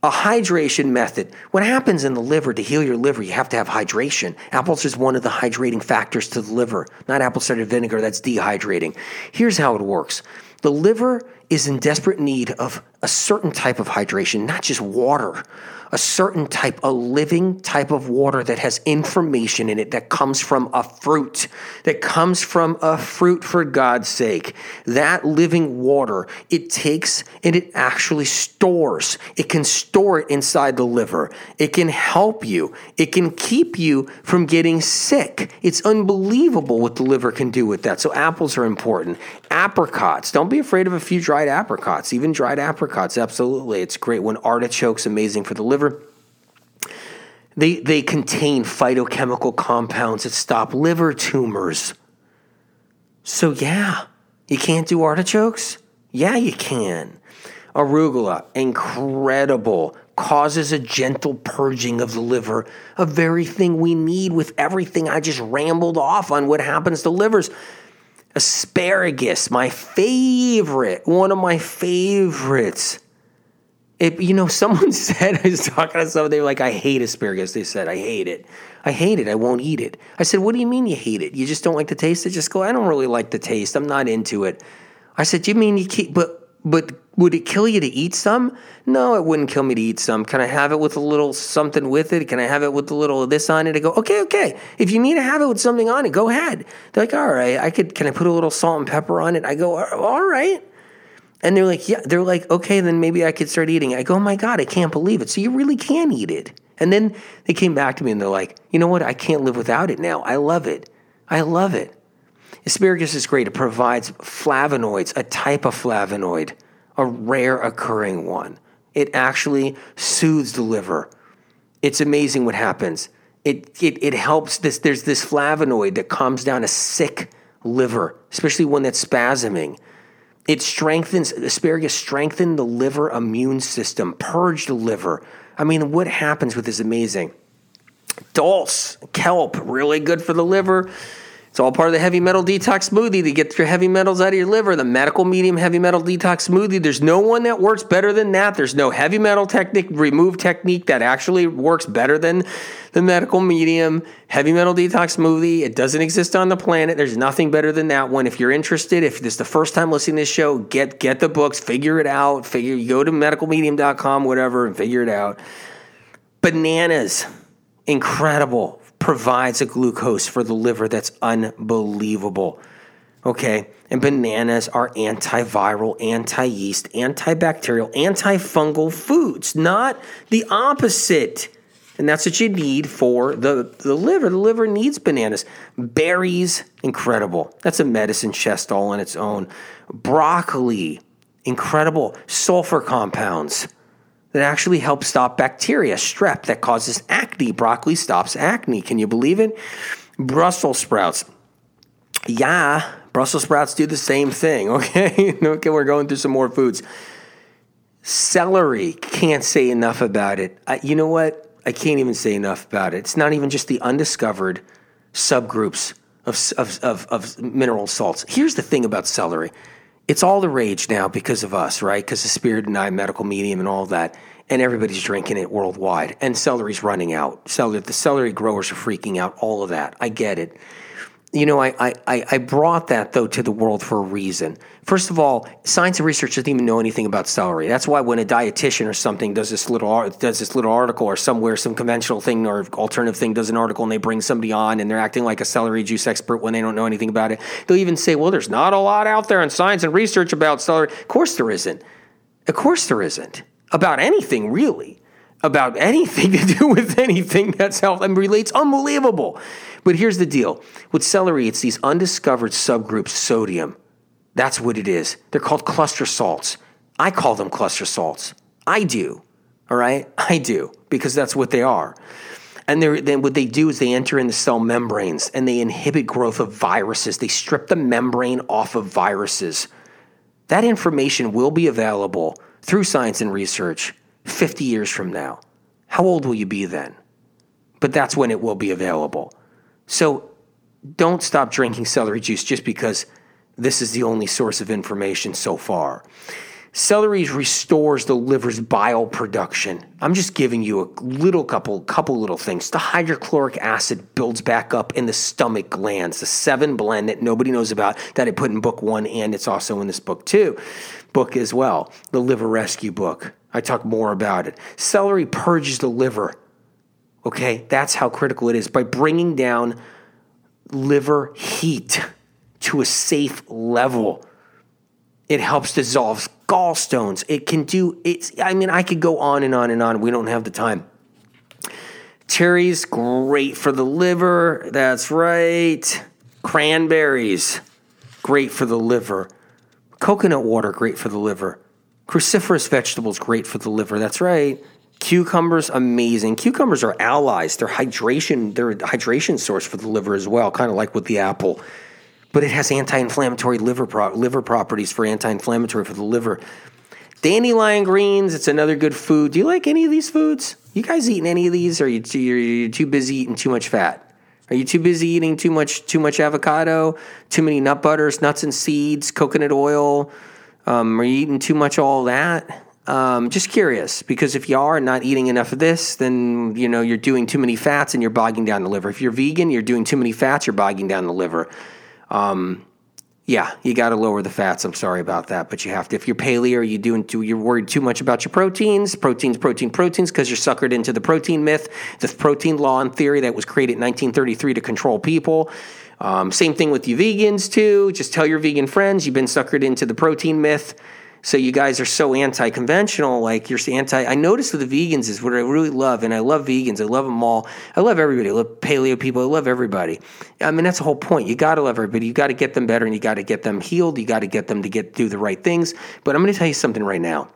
a hydration method. What happens in the liver to heal your liver, you have to have hydration. Apples is one of the hydrating factors to the liver, not apple cider vinegar, that's dehydrating. Here's how it works the liver is in desperate need of a certain type of hydration, not just water, a certain type, a living type of water that has information in it that comes from a fruit, that comes from a fruit for God's sake. That living water, it takes and it actually stores. It can store it inside the liver. It can help you. It can keep you from getting sick. It's unbelievable what the liver can do with that. So apples are important. Apricots, don't be afraid of a few dried apricots, even dried apricots, absolutely. It's great when artichokes, amazing for the liver. They, they contain phytochemical compounds that stop liver tumors. So, yeah, you can't do artichokes? Yeah, you can. Arugula, incredible, causes a gentle purging of the liver, a very thing we need with everything I just rambled off on what happens to livers. Asparagus, my favorite, one of my favorites. If you know, [LAUGHS] someone said, I was talking to someone, they were like, I hate asparagus. They said, I hate it. I hate it. I won't eat it. I said, What do you mean you hate it? You just don't like the taste? They just go, I don't really like the taste. I'm not into it. I said, You mean you keep, but, but would it kill you to eat some? No, it wouldn't kill me to eat some. Can I have it with a little something with it? Can I have it with a little of this on it? I go, okay, okay. If you need to have it with something on it, go ahead. They're like, all right, I could, can I put a little salt and pepper on it? I go, all right. And they're like, yeah, they're like, okay, then maybe I could start eating. I go, oh my God, I can't believe it. So you really can eat it. And then they came back to me and they're like, you know what? I can't live without it now. I love it. I love it. Asparagus is great. It provides flavonoids, a type of flavonoid, a rare occurring one. It actually soothes the liver. It's amazing what happens. It, it, it helps this. There's this flavonoid that calms down a sick liver, especially one that's spasming. It strengthens, asparagus strengthen the liver immune system, purge the liver. I mean, what happens with this amazing? Dulse, kelp, really good for the liver. It's all part of the heavy metal detox smoothie to get your heavy metals out of your liver. The medical medium heavy metal detox smoothie. There's no one that works better than that. There's no heavy metal technique, remove technique that actually works better than the medical medium heavy metal detox smoothie. It doesn't exist on the planet. There's nothing better than that one. If you're interested, if this is the first time listening to this show, get get the books, figure it out. Figure go to medicalmedium.com, whatever, and figure it out. Bananas, incredible provides a glucose for the liver that's unbelievable. Okay, and bananas are antiviral, anti yeast, antibacterial, antifungal foods, not the opposite. And that's what you need for the, the liver. The liver needs bananas. Berries, incredible. That's a medicine chest all on its own. Broccoli, incredible. Sulfur compounds that actually helps stop bacteria, strep, that causes acne. Broccoli stops acne. Can you believe it? Brussels sprouts. Yeah, Brussels sprouts do the same thing, [LAUGHS] okay? okay, we're going through some more foods. Celery, can't say enough about it. I, you know what? I can't even say enough about it. It's not even just the undiscovered subgroups of, of, of, of mineral salts. Here's the thing about celery it's all the rage now because of us, right? Because the spirit and I medical medium and all that, and everybody's drinking it worldwide. And celery's running out. Celery, the celery growers are freaking out. All of that, I get it you know, I, I, I brought that though to the world for a reason. First of all, science and research doesn't even know anything about celery. That's why when a dietitian or something does this little does this little article, or somewhere some conventional thing or alternative thing does an article, and they bring somebody on and they're acting like a celery juice expert when they don't know anything about it, they'll even say, "Well, there's not a lot out there in science and research about celery." Of course, there isn't. Of course, there isn't about anything really about anything [LAUGHS] to do with anything that's health and relates unbelievable. But here's the deal with celery, it's these undiscovered subgroups, sodium. That's what it is. They're called cluster salts. I call them cluster salts. I do. All right? I do, because that's what they are. And then what they do is they enter in the cell membranes and they inhibit growth of viruses. They strip the membrane off of viruses. That information will be available through science and research 50 years from now. How old will you be then? But that's when it will be available. So don't stop drinking celery juice just because this is the only source of information so far. Celery restores the liver's bile production. I'm just giving you a little couple couple little things. The hydrochloric acid builds back up in the stomach glands, the seven blend that nobody knows about that I put in book one and it's also in this book too, book as well, the liver rescue book. I talk more about it. Celery purges the liver. Okay, that's how critical it is by bringing down liver heat to a safe level. It helps dissolve gallstones. It can do it's I mean I could go on and on and on. We don't have the time. Cherries great for the liver. That's right. Cranberries great for the liver. Coconut water great for the liver. Cruciferous vegetables great for the liver. That's right. Cucumbers amazing. Cucumbers are allies. They're hydration. They're a hydration source for the liver as well, kind of like with the apple but it has anti-inflammatory liver pro- liver properties for anti-inflammatory for the liver. Dandelion greens, it's another good food. Do you like any of these foods? You guys eating any of these? Or are you too, you're too busy eating too much fat? Are you too busy eating too much too much avocado, too many nut butters, nuts and seeds, coconut oil? Um, are you eating too much all that? Um, just curious, because if you are not eating enough of this, then you know you're doing too many fats and you're bogging down the liver. If you're vegan, you're doing too many fats, you're bogging down the liver. Um, yeah, you got to lower the fats. I'm sorry about that, but you have to. If you're paleo, you doing too, you're worried too much about your proteins, proteins, protein, proteins, because you're suckered into the protein myth, the protein law and theory that was created in 1933 to control people. Um, same thing with you vegans too. Just tell your vegan friends you've been suckered into the protein myth. So you guys are so anti-conventional, like you're anti. I noticed with the vegans is what I really love, and I love vegans. I love them all. I love everybody. I love paleo people. I love everybody. I mean, that's the whole point. You got to love everybody. You got to get them better, and you got to get them healed. You got to get them to get do the right things. But I'm going to tell you something right now.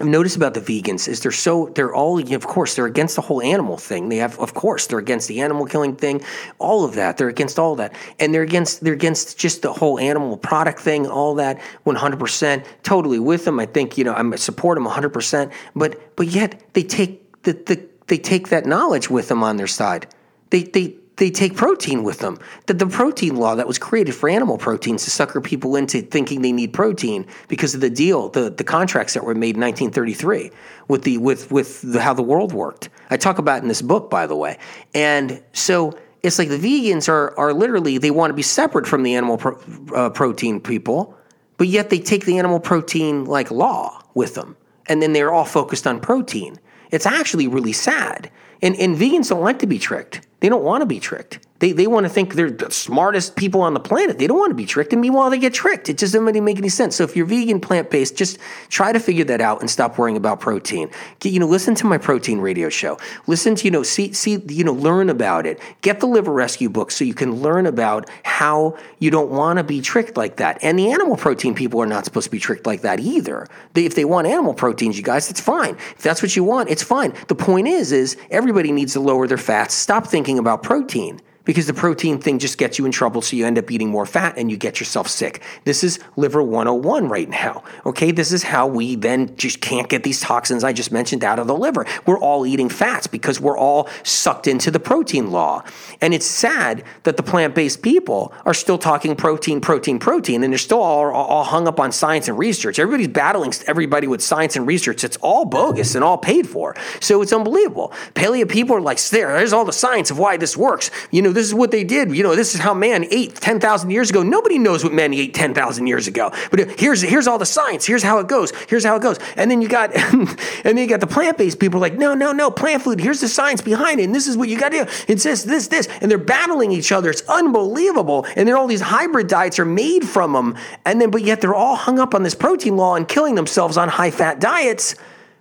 I've noticed about the vegans is they're so they're all of course they're against the whole animal thing. They have of course they're against the animal killing thing, all of that. They're against all that, and they're against they're against just the whole animal product thing, all that. One hundred percent, totally with them. I think you know I support them one hundred percent. But but yet they take the, the they take that knowledge with them on their side. They they they take protein with them. That the protein law that was created for animal proteins to sucker people into thinking they need protein because of the deal, the, the contracts that were made in 1933 with the with with the, how the world worked. I talk about in this book, by the way. And so it's like the vegans are are literally they want to be separate from the animal pro, uh, protein people, but yet they take the animal protein like law with them, and then they're all focused on protein. It's actually really sad. And, and vegans don't like to be tricked. They don't want to be tricked. They, they want to think they're the smartest people on the planet. They don't want to be tricked. And meanwhile, they get tricked. It just doesn't make any sense. So if you're vegan, plant based, just try to figure that out and stop worrying about protein. Get, you know, listen to my protein radio show. Listen to, you know, see, see, you know, learn about it. Get the liver rescue book so you can learn about how you don't want to be tricked like that. And the animal protein people are not supposed to be tricked like that either. They, if they want animal proteins, you guys, it's fine. If that's what you want, it's fine. The point is, is everybody needs to lower their fats. Stop thinking about protein because the protein thing just gets you in trouble. So you end up eating more fat and you get yourself sick. This is liver 101 right now. Okay. This is how we then just can't get these toxins I just mentioned out of the liver. We're all eating fats because we're all sucked into the protein law. And it's sad that the plant based people are still talking protein, protein, protein, and they're still all, all hung up on science and research. Everybody's battling everybody with science and research. It's all bogus and all paid for. So it's unbelievable. Paleo people are like, there, there's all the science of why this works. You know, this is what they did. You know, this is how man ate 10,000 years ago. Nobody knows what men ate 10,000 years ago. But here's here's all the science. Here's how it goes. Here's how it goes. And then you got [LAUGHS] and then you got the plant-based people like, "No, no, no, plant food. Here's the science behind it. And this is what you got to do. It's this this this." And they're battling each other. It's unbelievable. And then all these hybrid diets are made from them. And then but yet they're all hung up on this protein law and killing themselves on high-fat diets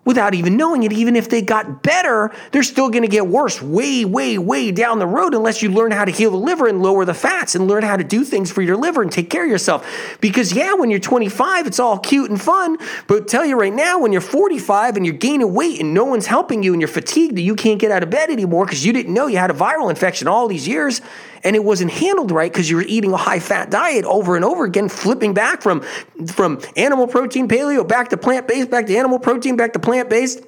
without even knowing it. Even if they got better, they're still going to get worse way, way, way down the road unless you learn how to heal the liver and lower the fats and learn how to do things for your liver and take care of yourself. Because, yeah, when you're 25, it's all cute and fun. But tell you right now, when you're 45 and you're gaining weight and no one's helping you and you're fatigued and you can't get out of bed anymore because you didn't know you had a viral infection all these years and it wasn't handled right because you were eating a high fat diet over and over again, flipping back from, from animal protein paleo back to plant based, back to animal protein, back to plant based.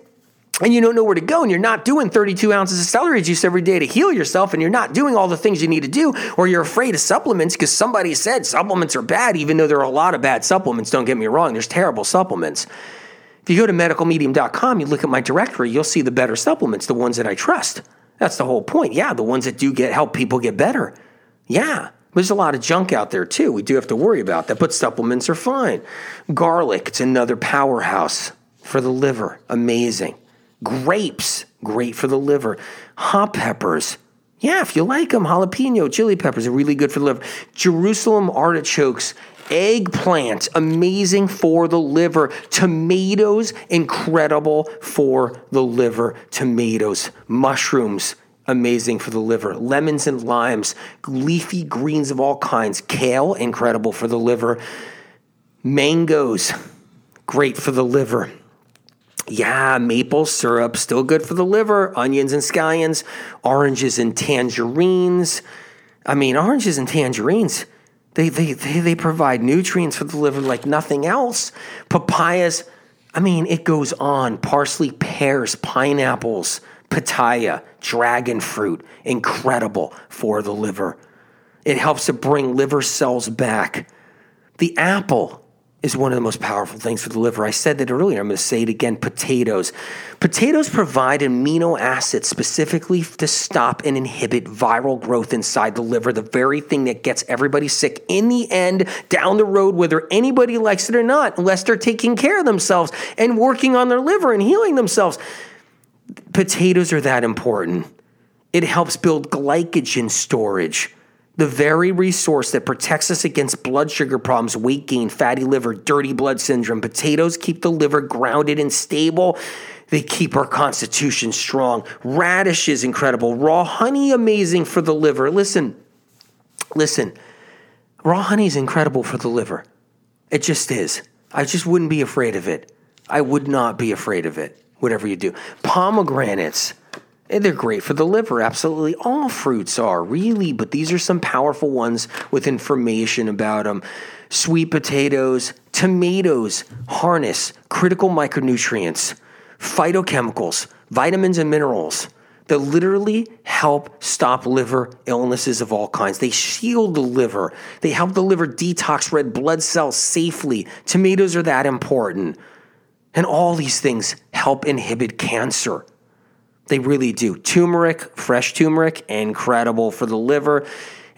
and you don't know where to go and you're not doing 32 ounces of celery juice every day to heal yourself and you're not doing all the things you need to do or you're afraid of supplements because somebody said supplements are bad even though there are a lot of bad supplements don't get me wrong there's terrible supplements if you go to medicalmedium.com you look at my directory you'll see the better supplements the ones that i trust that's the whole point. Yeah the ones that do get help people get better. Yeah there's a lot of junk out there too. We do have to worry about that but supplements are fine. Garlic it's another powerhouse for the liver. Amazing. Grapes, great for the liver. Hot peppers, yeah, if you like them, jalapeno, chili peppers are really good for the liver. Jerusalem artichokes, eggplant, amazing for the liver. Tomatoes, incredible for the liver. Tomatoes, mushrooms, amazing for the liver. Lemons and limes, leafy greens of all kinds. Kale, incredible for the liver. Mangoes, great for the liver. Yeah, maple syrup, still good for the liver. Onions and scallions, oranges and tangerines. I mean, oranges and tangerines, they, they, they, they provide nutrients for the liver like nothing else. Papayas, I mean, it goes on. Parsley, pears, pineapples, pitaya, dragon fruit, incredible for the liver. It helps to bring liver cells back. The apple, is one of the most powerful things for the liver. I said that earlier. I'm going to say it again. Potatoes. Potatoes provide amino acids specifically to stop and inhibit viral growth inside the liver, the very thing that gets everybody sick in the end, down the road, whether anybody likes it or not, unless they're taking care of themselves and working on their liver and healing themselves. Potatoes are that important. It helps build glycogen storage the very resource that protects us against blood sugar problems, weight gain, fatty liver, dirty blood syndrome. Potatoes keep the liver grounded and stable. They keep our constitution strong. Radish is incredible. Raw honey, amazing for the liver. Listen, listen. Raw honey is incredible for the liver. It just is. I just wouldn't be afraid of it. I would not be afraid of it, whatever you do. Pomegranates Eh, they're great for the liver. Absolutely. All fruits are, really, but these are some powerful ones with information about them. Sweet potatoes, tomatoes harness critical micronutrients, phytochemicals, vitamins, and minerals that literally help stop liver illnesses of all kinds. They shield the liver, they help the liver detox red blood cells safely. Tomatoes are that important. And all these things help inhibit cancer. They really do. Turmeric, fresh turmeric, incredible for the liver.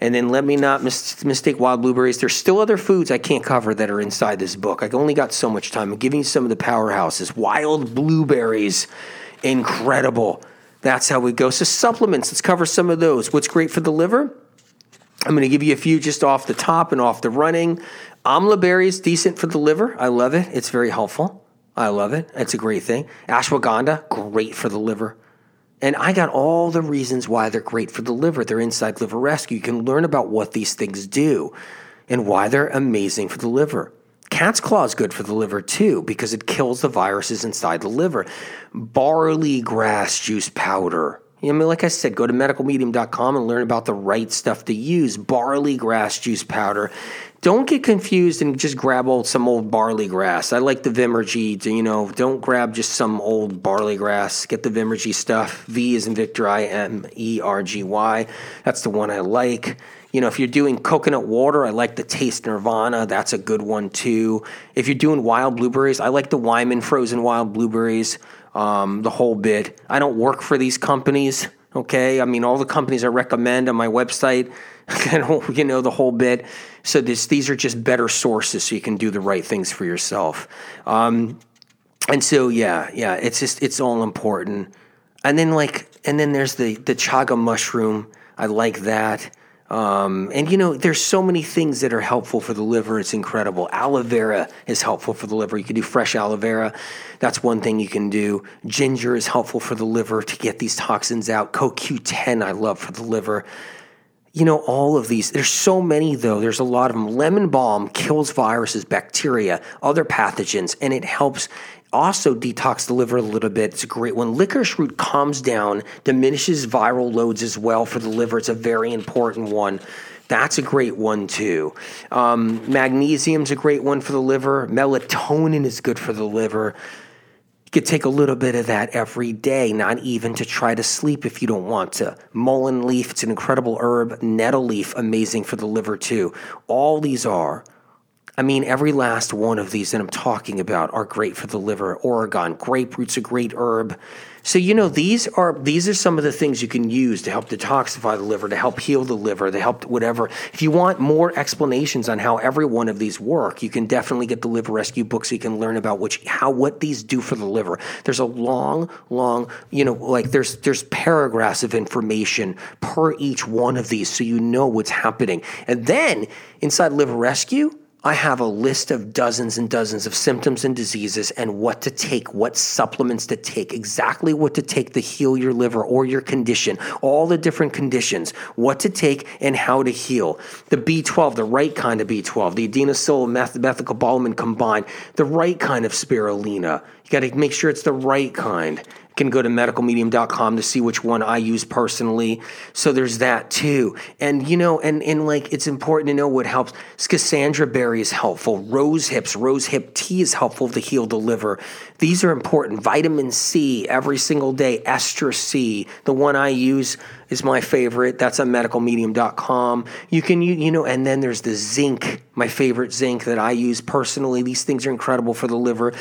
And then let me not mis- mistake wild blueberries. There's still other foods I can't cover that are inside this book. I've only got so much time. I'm giving you some of the powerhouses. Wild blueberries, incredible. That's how we go. So supplements, let's cover some of those. What's great for the liver? I'm going to give you a few just off the top and off the running. Amla berries, decent for the liver. I love it. It's very helpful. I love it. It's a great thing. Ashwagandha, great for the liver. And I got all the reasons why they're great for the liver. They're inside Liver Rescue. You can learn about what these things do and why they're amazing for the liver. Cat's claw is good for the liver too because it kills the viruses inside the liver. Barley grass juice powder. I mean, like I said, go to medicalmedium.com and learn about the right stuff to use. Barley grass juice powder don't get confused and just grab old some old barley grass. I like the Vimergy. You know, don't grab just some old barley grass. Get the Vimergy stuff. V is in Victor. I M E R G Y. That's the one I like. You know, if you're doing coconut water, I like the Taste Nirvana. That's a good one too. If you're doing wild blueberries, I like the Wyman frozen wild blueberries. Um, the whole bit. I don't work for these companies. Okay, I mean all the companies I recommend on my website. [LAUGHS] you know the whole bit. So this, these are just better sources, so you can do the right things for yourself. Um, and so yeah, yeah, it's just it's all important. And then like, and then there's the the chaga mushroom. I like that. Um, and you know, there's so many things that are helpful for the liver. It's incredible. Aloe vera is helpful for the liver. You can do fresh aloe vera. That's one thing you can do. Ginger is helpful for the liver to get these toxins out. CoQ10 I love for the liver you know, all of these. There's so many, though. There's a lot of them. Lemon balm kills viruses, bacteria, other pathogens, and it helps also detox the liver a little bit. It's a great one. Licorice root calms down, diminishes viral loads as well for the liver. It's a very important one. That's a great one too. Um, magnesium's a great one for the liver. Melatonin is good for the liver. You could take a little bit of that every day, not even to try to sleep if you don't want to. Mullein leaf, it's an incredible herb. Nettle leaf, amazing for the liver too. All these are. I mean, every last one of these that I'm talking about are great for the liver. Oregon, grape root's a great herb. So you know these are these are some of the things you can use to help detoxify the liver, to help heal the liver, to help whatever. If you want more explanations on how every one of these work, you can definitely get the Liver Rescue book so you can learn about which how what these do for the liver. There's a long, long, you know, like there's there's paragraphs of information per each one of these so you know what's happening. And then inside Liver Rescue, I have a list of dozens and dozens of symptoms and diseases and what to take, what supplements to take, exactly what to take to heal your liver or your condition, all the different conditions, what to take and how to heal. The B12, the right kind of B12, the adenosine meth- methylcobalamin combined, the right kind of spirulina. You got to make sure it's the right kind can go to medicalmedium.com to see which one I use personally. So there's that too. And you know, and and like it's important to know what helps. Schisandra berry is helpful. Rose hips, rose hip tea is helpful to heal the liver. These are important. Vitamin C every single day. Ester C, the one I use is my favorite. That's on medicalmedium.com. You can you, you know, and then there's the zinc, my favorite zinc that I use personally. These things are incredible for the liver.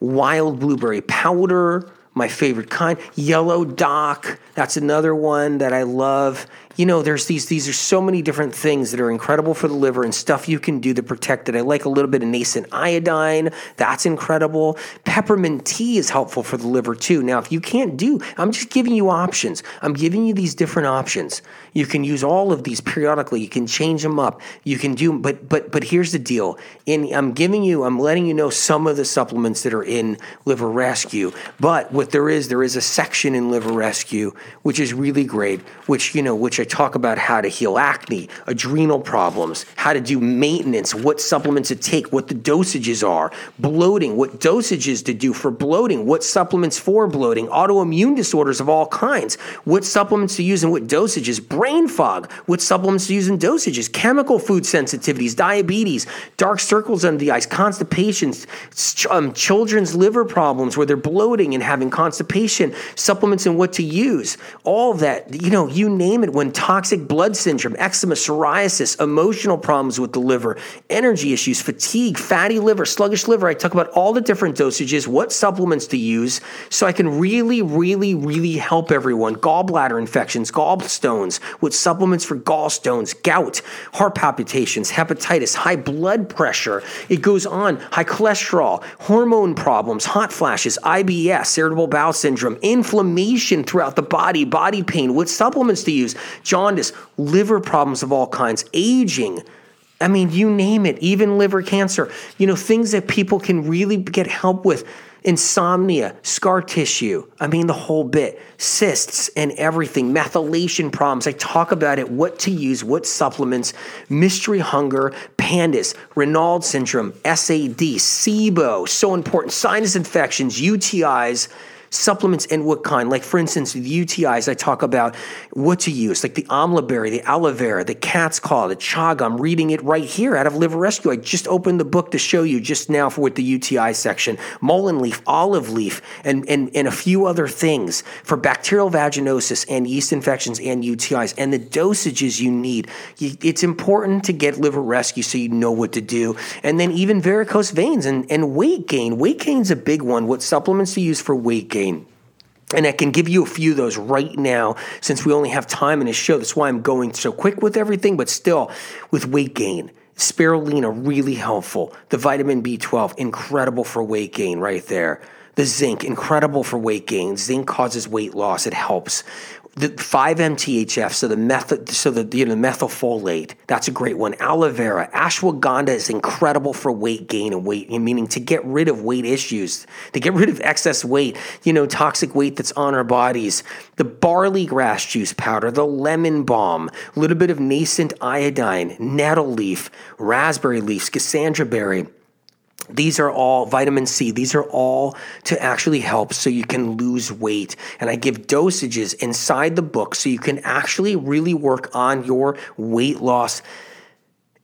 Wild blueberry powder my favorite kind. Yellow Dock, that's another one that I love you know, there's these these are so many different things that are incredible for the liver and stuff you can do to protect it. I like a little bit of nascent iodine. That's incredible. Peppermint tea is helpful for the liver too. Now, if you can't do, I'm just giving you options. I'm giving you these different options. You can use all of these periodically. You can change them up. You can do, but but but here's the deal. In I'm giving you, I'm letting you know some of the supplements that are in Liver Rescue. But what there is, there is a section in Liver Rescue which is really great, which you know, which talk about how to heal acne, adrenal problems, how to do maintenance, what supplements to take, what the dosages are, bloating, what dosages to do for bloating, what supplements for bloating, autoimmune disorders of all kinds, what supplements to use and what dosages, brain fog, what supplements to use and dosages, chemical food sensitivities, diabetes, dark circles under the eyes, constipations, um, children's liver problems where they're bloating and having constipation, supplements and what to use, all that, you know, you name it when toxic blood syndrome, eczema, psoriasis, emotional problems with the liver, energy issues, fatigue, fatty liver, sluggish liver. I talk about all the different dosages, what supplements to use, so I can really, really, really help everyone. Gallbladder infections, gallstones, with supplements for gallstones, gout, heart palpitations, hepatitis, high blood pressure. It goes on, high cholesterol, hormone problems, hot flashes, IBS, irritable bowel syndrome, inflammation throughout the body, body pain, what supplements to use jaundice, liver problems of all kinds, aging. I mean, you name it, even liver cancer, you know, things that people can really get help with. Insomnia, scar tissue, I mean, the whole bit, cysts and everything, methylation problems. I talk about it, what to use, what supplements, mystery hunger, PANDAS, Raynaud syndrome, SAD, SIBO, so important, sinus infections, UTIs supplements and what kind. Like, for instance, the UTIs, I talk about what to use, like the amla berry, the aloe vera, the cat's claw, the chaga. I'm reading it right here out of Liver Rescue. I just opened the book to show you just now for with the UTI section. Mullein leaf, olive leaf, and, and, and a few other things for bacterial vaginosis and yeast infections and UTIs and the dosages you need. It's important to get Liver Rescue so you know what to do. And then even varicose veins and, and weight gain. Weight gain's a big one. What supplements to use for weight gain? And I can give you a few of those right now since we only have time in this show. That's why I'm going so quick with everything, but still with weight gain. Spirulina, really helpful. The vitamin B12, incredible for weight gain right there. The zinc, incredible for weight gain. Zinc causes weight loss, it helps the 5-MTHF, so the methyl, so the you know methylfolate, that's a great one. Aloe vera, ashwagandha is incredible for weight gain and weight, meaning to get rid of weight issues, to get rid of excess weight, you know, toxic weight that's on our bodies. The barley grass juice powder, the lemon balm, a little bit of nascent iodine, nettle leaf, raspberry leaf, schisandra berry these are all vitamin C. These are all to actually help so you can lose weight. And I give dosages inside the book so you can actually really work on your weight loss.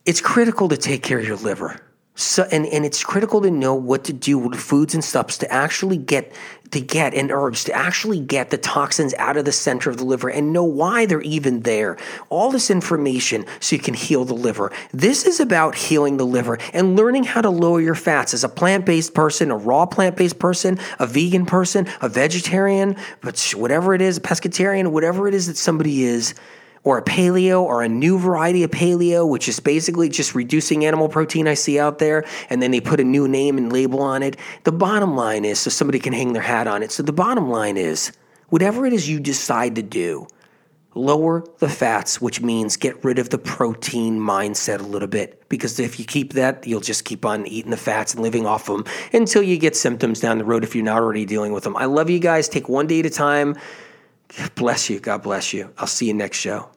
It's critical to take care of your liver. So, and, and it's critical to know what to do with foods and stuffs to actually get to get and herbs to actually get the toxins out of the center of the liver and know why they're even there. All this information so you can heal the liver. This is about healing the liver and learning how to lower your fats as a plant-based person, a raw plant-based person, a vegan person, a vegetarian, but whatever it is, a pescatarian, whatever it is that somebody is or a paleo or a new variety of paleo, which is basically just reducing animal protein I see out there, and then they put a new name and label on it. The bottom line is so somebody can hang their hat on it. So the bottom line is whatever it is you decide to do, lower the fats, which means get rid of the protein mindset a little bit. Because if you keep that, you'll just keep on eating the fats and living off them until you get symptoms down the road if you're not already dealing with them. I love you guys. Take one day at a time. Bless you. God bless you. I'll see you next show.